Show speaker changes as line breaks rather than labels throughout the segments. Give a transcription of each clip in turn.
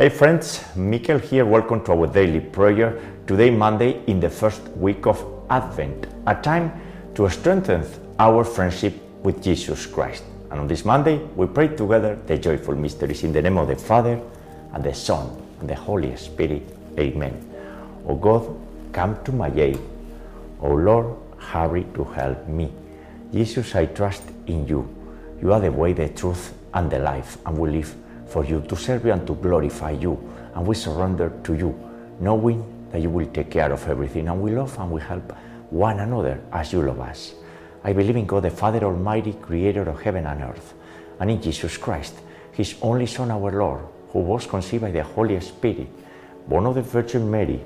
Hey friends, Mikel here. Welcome to our daily prayer. Today, Monday, in the first week of Advent, a time to strengthen our friendship with Jesus Christ. And on this Monday, we pray together the joyful mysteries in the name of the Father, and the Son, and the Holy Spirit. Amen. O God, come to my aid. O Lord, hurry to help me. Jesus, I trust in you. You are the way, the truth, and the life, and we live for you, to serve you and to glorify you. And we surrender to you, knowing that you will take care of everything. And we love and we help one another as you love us. I believe in God, the Father Almighty, creator of heaven and earth, and in Jesus Christ, his only Son, our Lord, who was conceived by the Holy Spirit, born of the Virgin Mary,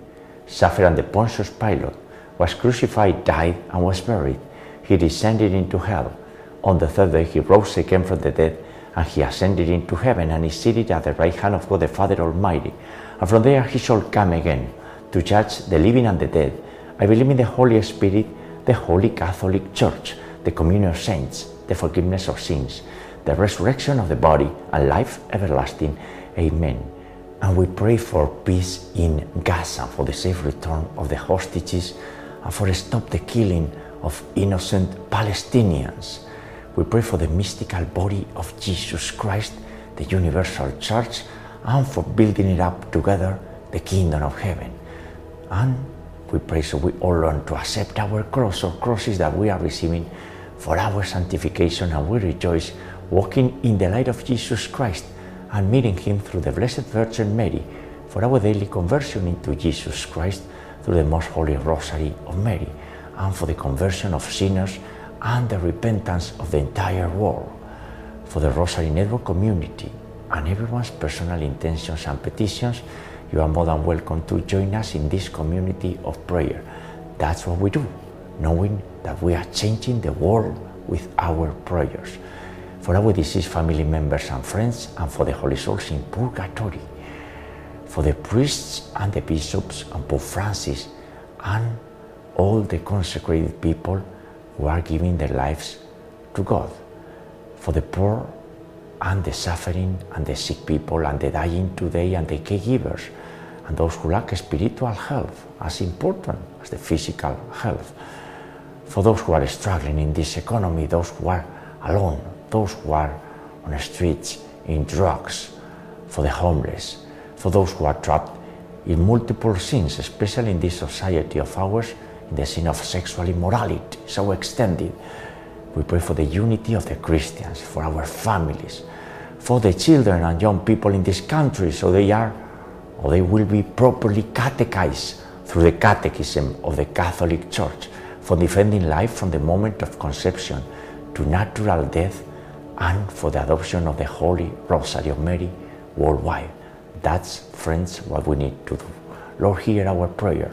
suffered under Pontius Pilate, was crucified, died, and was buried. He descended into hell. On the third day, he rose again from the dead and he ascended into heaven and is seated at the right hand of God the Father Almighty. And from there he shall come again to judge the living and the dead. I believe in the Holy Spirit, the Holy Catholic Church, the communion of saints, the forgiveness of sins, the resurrection of the body, and life everlasting. Amen. And we pray for peace in Gaza, for the safe return of the hostages, and for a stop the killing of innocent Palestinians we pray for the mystical body of Jesus Christ, the universal church, and for building it up together, the kingdom of heaven. And we pray so we all learn to accept our cross or crosses that we are receiving for our sanctification, and we rejoice walking in the light of Jesus Christ and meeting Him through the Blessed Virgin Mary for our daily conversion into Jesus Christ through the Most Holy Rosary of Mary, and for the conversion of sinners and the repentance of the entire world, for the Rosary Network community and everyone's personal intentions and petitions, you are more than welcome to join us in this community of prayer. That's what we do, knowing that we are changing the world with our prayers. For our deceased family members and friends, and for the holy souls in purgatory, for the priests and the bishops and Pope Francis, and all the consecrated people who are giving their lives to God, for the poor and the suffering and the sick people and the dying today and the caregivers and those who lack spiritual health as important as the physical health. For those who are struggling in this economy, those who are alone, those who are on the streets in drugs, for the homeless, for those who are trapped in multiple sins, especially in this society of ours the sin of sexual immorality so extended. We pray for the unity of the Christians, for our families, for the children and young people in this country so they are or they will be properly catechized through the catechism of the Catholic Church for defending life from the moment of conception to natural death and for the adoption of the Holy Rosary of Mary worldwide. That's, friends, what we need to do. Lord, hear our prayer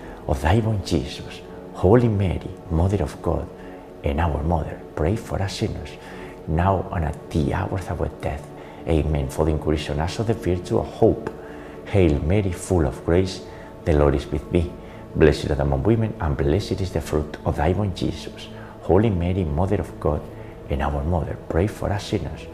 of thy born Jesus, Holy Mary, Mother of God, and our Mother, pray for us sinners, now and at the hour of our death. Amen. For the increase us of the virtue of hope. Hail Mary, full of grace, the Lord is with thee. Blessed are among women, and blessed is the fruit of thy womb, Jesus. Holy Mary, Mother of God, and our Mother, pray for us sinners,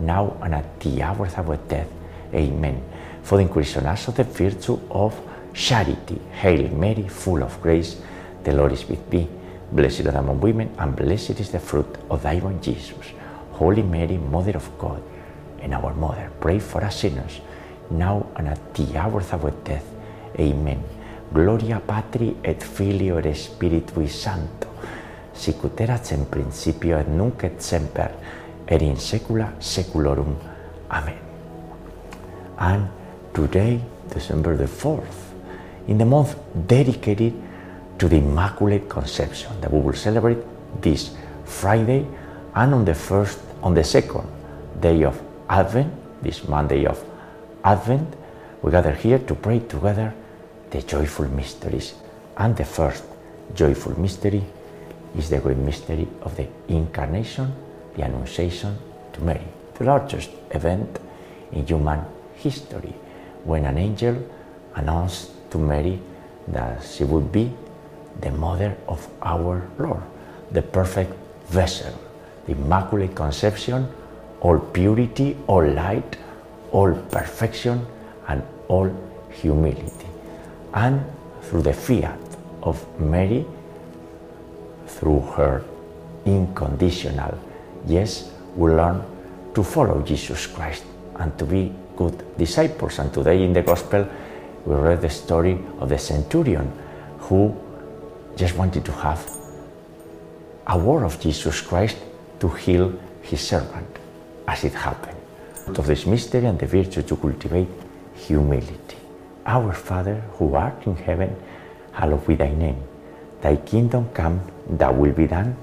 now and at the hour of our death. Amen. For the increase us of the virtue of charity. Hail Mary, full of grace, the Lord is with thee. Blessed are among women, and blessed is the fruit of thy womb, Jesus. Holy Mary, Mother of God, and our Mother, pray for us sinners, now and at the hour of our death. Amen. Gloria Patri et Filio et Spiritui Sancto, sicut erat in principio et nunc et semper, et in saecula saeculorum. Amen. And today, December the 4th, in the month dedicated to the Immaculate Conception that we will celebrate this Friday and on the first, on the second day of Advent, this Monday of Advent, we gather here to pray together the joyful mysteries. And the first joyful mystery is the great mystery of the Incarnation, the Annunciation to Mary, the largest event in human history when an angel announced to Mary that she would be the mother of our Lord, the perfect vessel, the Immaculate Conception, all purity, all light, all perfection, and all humility. And through the fiat of Mary, through her unconditional yes, we learn to follow Jesus Christ and to be good disciples. And today in the Gospel, we read the story of the centurion who just wanted to have a word of Jesus Christ to heal his servant, as it happened. Out of this mystery and the virtue to cultivate humility. Our Father, who art in heaven, hallowed be thy name. Thy kingdom come, thy will be done,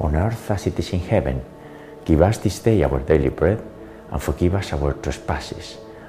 on earth as it is in heaven. Give us this day our daily bread, and forgive us our trespasses,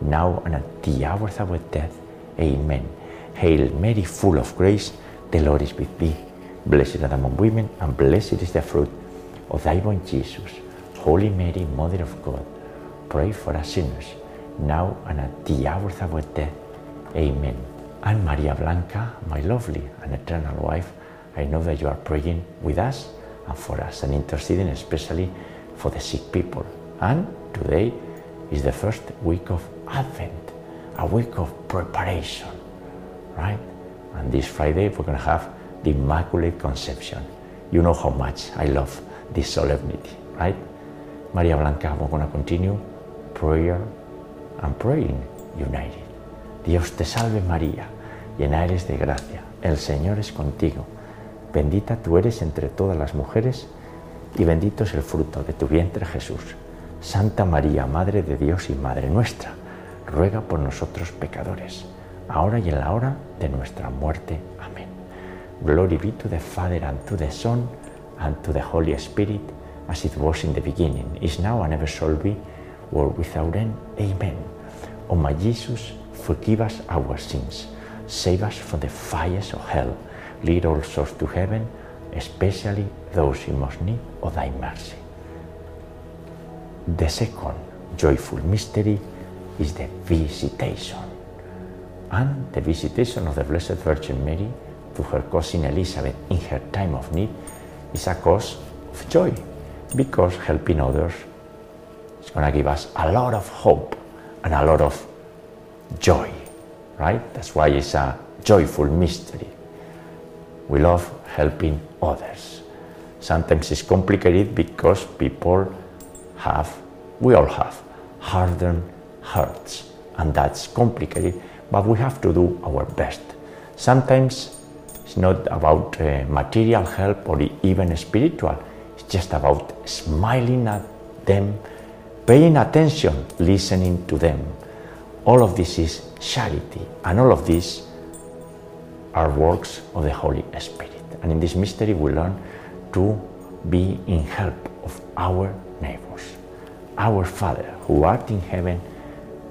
now and at the hour of our death. Amen. Hail Mary, full of grace, the Lord is with thee. Blessed art among women, and blessed is the fruit of thy womb, Jesus. Holy Mary, Mother of God, pray for us sinners, now and at the hour of our death. Amen. And Maria Blanca, my lovely and eternal wife, I know that you are praying with us and for us and interceding especially for the sick people. And today is the first week of Advent, a week of preparation, right? And this Friday we're going to have the Immaculate Conception. You know how much I love this solemnity, right? Maria Blanca, we're going to continue prayer and praying united. Dios te salve María, llena eres de gracia, el Señor es contigo. Bendita tú eres entre todas las mujeres y bendito es el fruto de tu vientre Jesús. Santa María, Madre de Dios y Madre nuestra, ruega por nosotros pecadores, ahora y en la hora de nuestra muerte. Amén. Glory be to the Father and to the Son and to the Holy Spirit, as it was in the beginning, is now and ever shall be, world without end. Amen. O my Jesus, forgive us our sins, save us from the fires of hell, lead all souls to heaven, especially those in most need of thy mercy. The second joyful mystery is the visitation. And the visitation of the Blessed Virgin Mary to her cousin Elizabeth in her time of need is a cause of joy because helping others is going to give us a lot of hope and a lot of joy, right? That's why it's a joyful mystery. We love helping others. Sometimes it's complicated because people have, we all have, hardened hearts, and that's complicated, but we have to do our best. Sometimes it's not about uh, material help or even spiritual, it's just about smiling at them, paying attention, listening to them. All of this is charity, and all of this are works of the Holy Spirit. And in this mystery, we learn to be in help of our neighbors. Our Father, who art in heaven,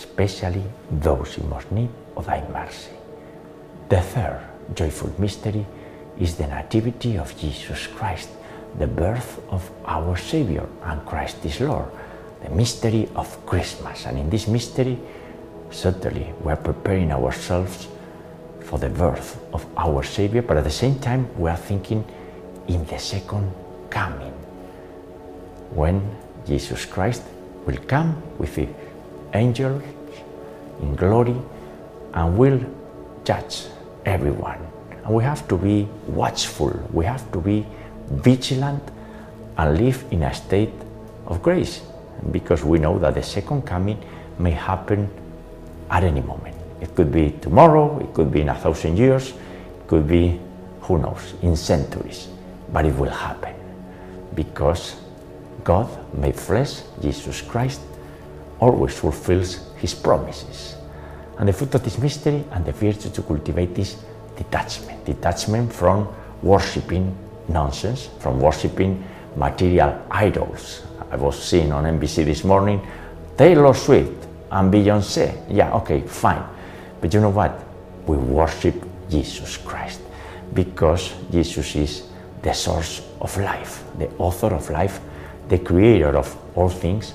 especially those in most need of thy mercy. The third joyful mystery is the Nativity of Jesus Christ, the birth of our Savior, and Christ is Lord, the mystery of Christmas. And in this mystery, certainly we are preparing ourselves for the birth of our Savior, but at the same time, we are thinking in the second coming, when Jesus Christ will come with angels in glory and will judge everyone. And we have to be watchful, we have to be vigilant and live in a state of grace because we know that the second coming may happen at any moment. It could be tomorrow, it could be in a thousand years, it could be, who knows, in centuries, but it will happen because God made flesh, Jesus Christ, always fulfills his promises. And the fruit of this mystery and the virtue to cultivate is detachment. Detachment from worshipping nonsense, from worshipping material idols. I was seeing on NBC this morning Taylor Swift and Beyonce. Yeah, okay, fine. But you know what? We worship Jesus Christ because Jesus is the source of life, the author of life, the creator of all things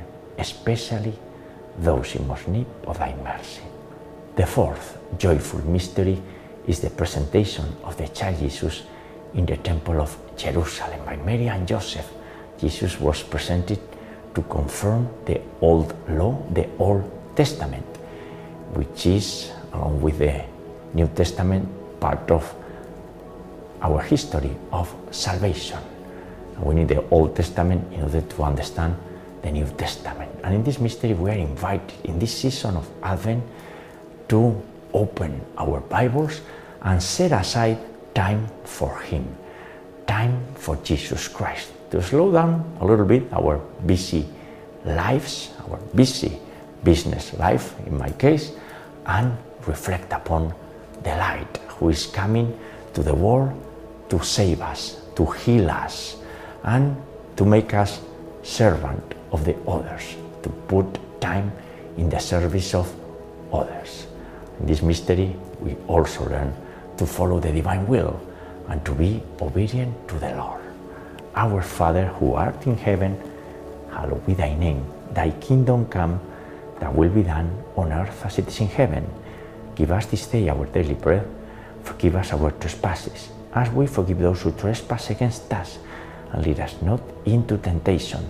especially those in most need of thy mercy. The fourth joyful mystery is the presentation of the child Jesus in the temple of Jerusalem by Mary and Joseph. Jesus was presented to confirm the old law, the Old Testament, which is, along with the New Testament, part of our history of salvation. We need the Old Testament in order to understand the New Testament. And in this mystery, we are invited in this season of Advent to open our Bibles and set aside time for Him, time for Jesus Christ, to slow down a little bit our busy lives, our busy business life, in my case, and reflect upon the light who is coming to the world to save us, to heal us, and to make us servant of the others, to put time in the service of others. In this mystery, we also learn to follow the divine will and to be obedient to the Lord. Our Father who art in heaven, hallowed be thy name. Thy kingdom come, thy will be done on earth as it is in heaven. Give us this day our daily bread. Forgive us our trespasses, as we forgive those who trespass against us. And lead us not into temptation,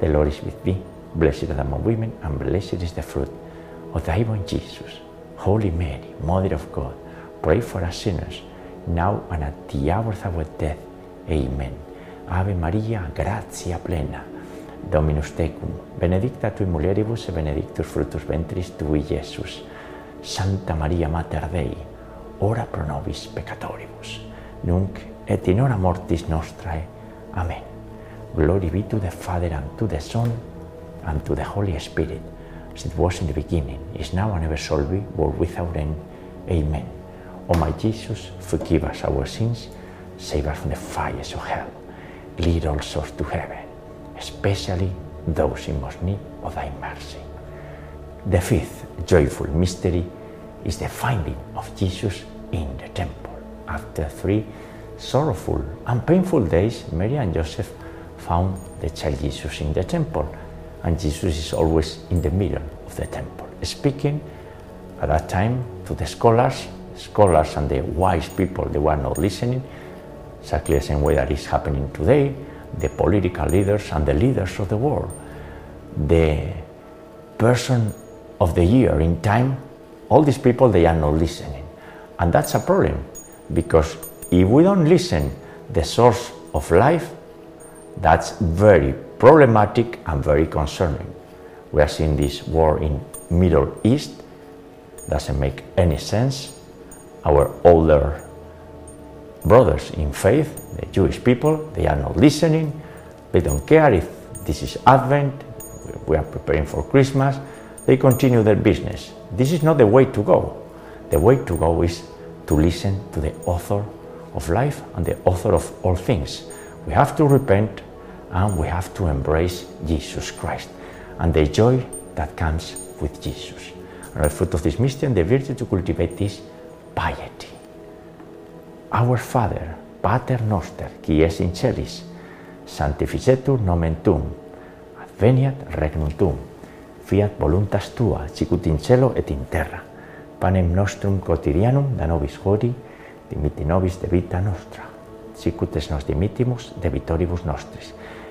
The Lord is with thee. Blessed are among women, and blessed is the fruit of thy womb, Jesus. Holy Mary, Mother of God, pray for us sinners, now and at the hour of our death. Amen. Ave Maria, gratia plena, Dominus tecum, benedicta tui mulieribus et benedictus fructus ventris tui, Iesus. Santa Maria Mater Dei, ora pro nobis peccatoribus, nunc et in hora mortis nostrae. Amen. Glory be to the Father, and to the Son, and to the Holy Spirit, as it was in the beginning, is now, and ever shall be, world without end. Amen. O my Jesus, forgive us our sins, save us from the fires of hell, lead all souls to heaven, especially those in most need of thy mercy. The fifth joyful mystery is the finding of Jesus in the temple. After three sorrowful and painful days, Mary and Joseph found the child Jesus in the temple, and Jesus is always in the middle of the temple, speaking at that time to the scholars, scholars and the wise people, they were not listening, exactly the same way that is happening today, the political leaders and the leaders of the world. The person of the year in time, all these people, they are not listening. And that's a problem, because if we don't listen the source of life, that's very problematic and very concerning. We are seeing this war in Middle East, doesn't make any sense. Our older brothers in faith, the Jewish people, they are not listening. They don't care if this is Advent, we are preparing for Christmas. They continue their business. This is not the way to go. The way to go is to listen to the author of life and the author of all things. We have to repent and we have to embrace Jesus Christ and the joy that comes with Jesus. And the fruit of this mystery and the virtue to cultivate this piety. Our Father, Pater Noster, qui es in celis, sanctificetur nomen Tuum, adveniat regnum Tuum, fiat voluntas Tua, sicut in cielo et in terra. Panem nostrum quotidianum da nobis hodie, dimitti nobis de vita nostra, sicut es nos dimittimus debitoribus nostris,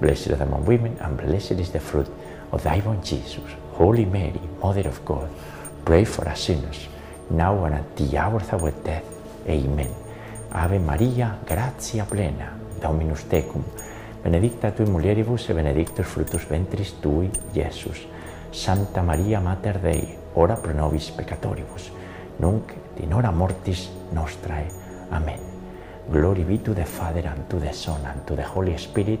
Blessed are among women, and blessed is the fruit of thy womb, Jesus. Holy Mary, Mother of God, pray for us sinners, now and at the hour of our death. Amen. Ave Maria, gratia plena, Dominus tecum, benedicta tui mulieribus e benedictus fructus ventris tui, Iesus. Santa Maria Mater Dei, ora pro nobis peccatoribus, nunc et hora mortis nostrae. Amen. Glory be to the Father, and to the Son, and to the Holy Spirit,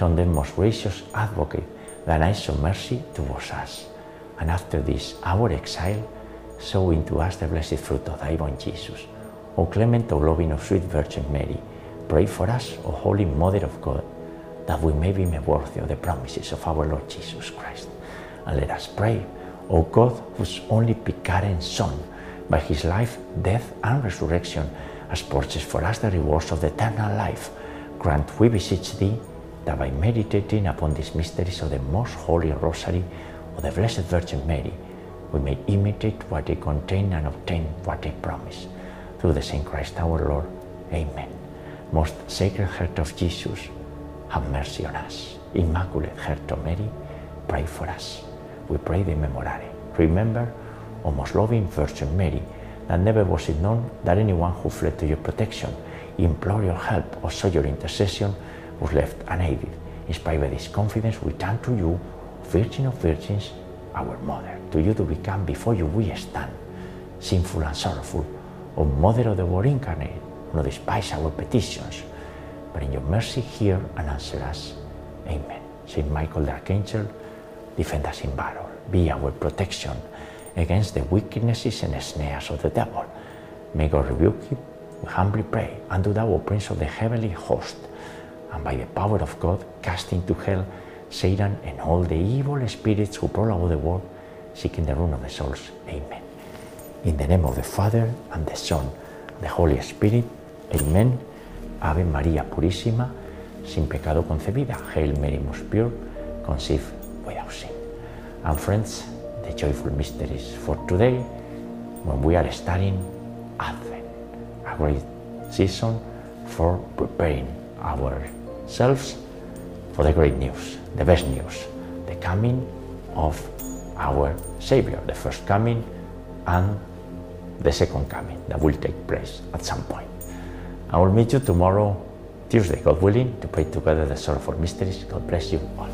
Turn then, most gracious Advocate, thine eyes of mercy towards us. And after this our exile, sow into us the blessed fruit of thy womb, Jesus. O clement, O loving, O sweet Virgin Mary, pray for us, O Holy Mother of God, that we may be made worthy of the promises of our Lord Jesus Christ. And let us pray, O God, whose only begotten Son, by his life, death, and resurrection, has purchased for us the rewards of the eternal life, grant, we beseech thee, that by meditating upon these mysteries of the most holy rosary of the Blessed Virgin Mary, we may imitate what they contain and obtain what they promise. Through the same Christ our Lord. Amen. Most Sacred Heart of Jesus, have mercy on us. Immaculate Heart of Mary, pray for us. We pray the Memorare. Remember, O most loving Virgin Mary, that never was it known that anyone who fled to your protection, implored your help, or sought your intercession was left unaided. Inspired by this confidence, we turn to you, Virgin of Virgins, our Mother. To you do we come, before you we stand, sinful and sorrowful. O Mother of the Word incarnate, not despise our petitions, but in your mercy hear and answer us. Amen. Saint Michael the Archangel, defend us in battle. Be our protection against the wickednesses and snares of the devil. May God rebuke you, we humbly pray, and do thou, O Prince of the heavenly host, and by the power of God, cast into hell Satan and all the evil spirits who prowl about the world, seeking the ruin of the souls. Amen. In the name of the Father, and the Son, and the Holy Spirit. Amen. Ave María Purísima, sin pecado concebida. Hail Mary, most pure, conceived without sin. And friends, the joyful mysteries for today, when we are studying Advent, a great season for preparing ourselves for the great news, the best news, the coming of our Savior, the first coming and the second coming that will take place at some point. I will meet you tomorrow, Tuesday, God willing, to pray together the sorrowful mysteries. God bless you all.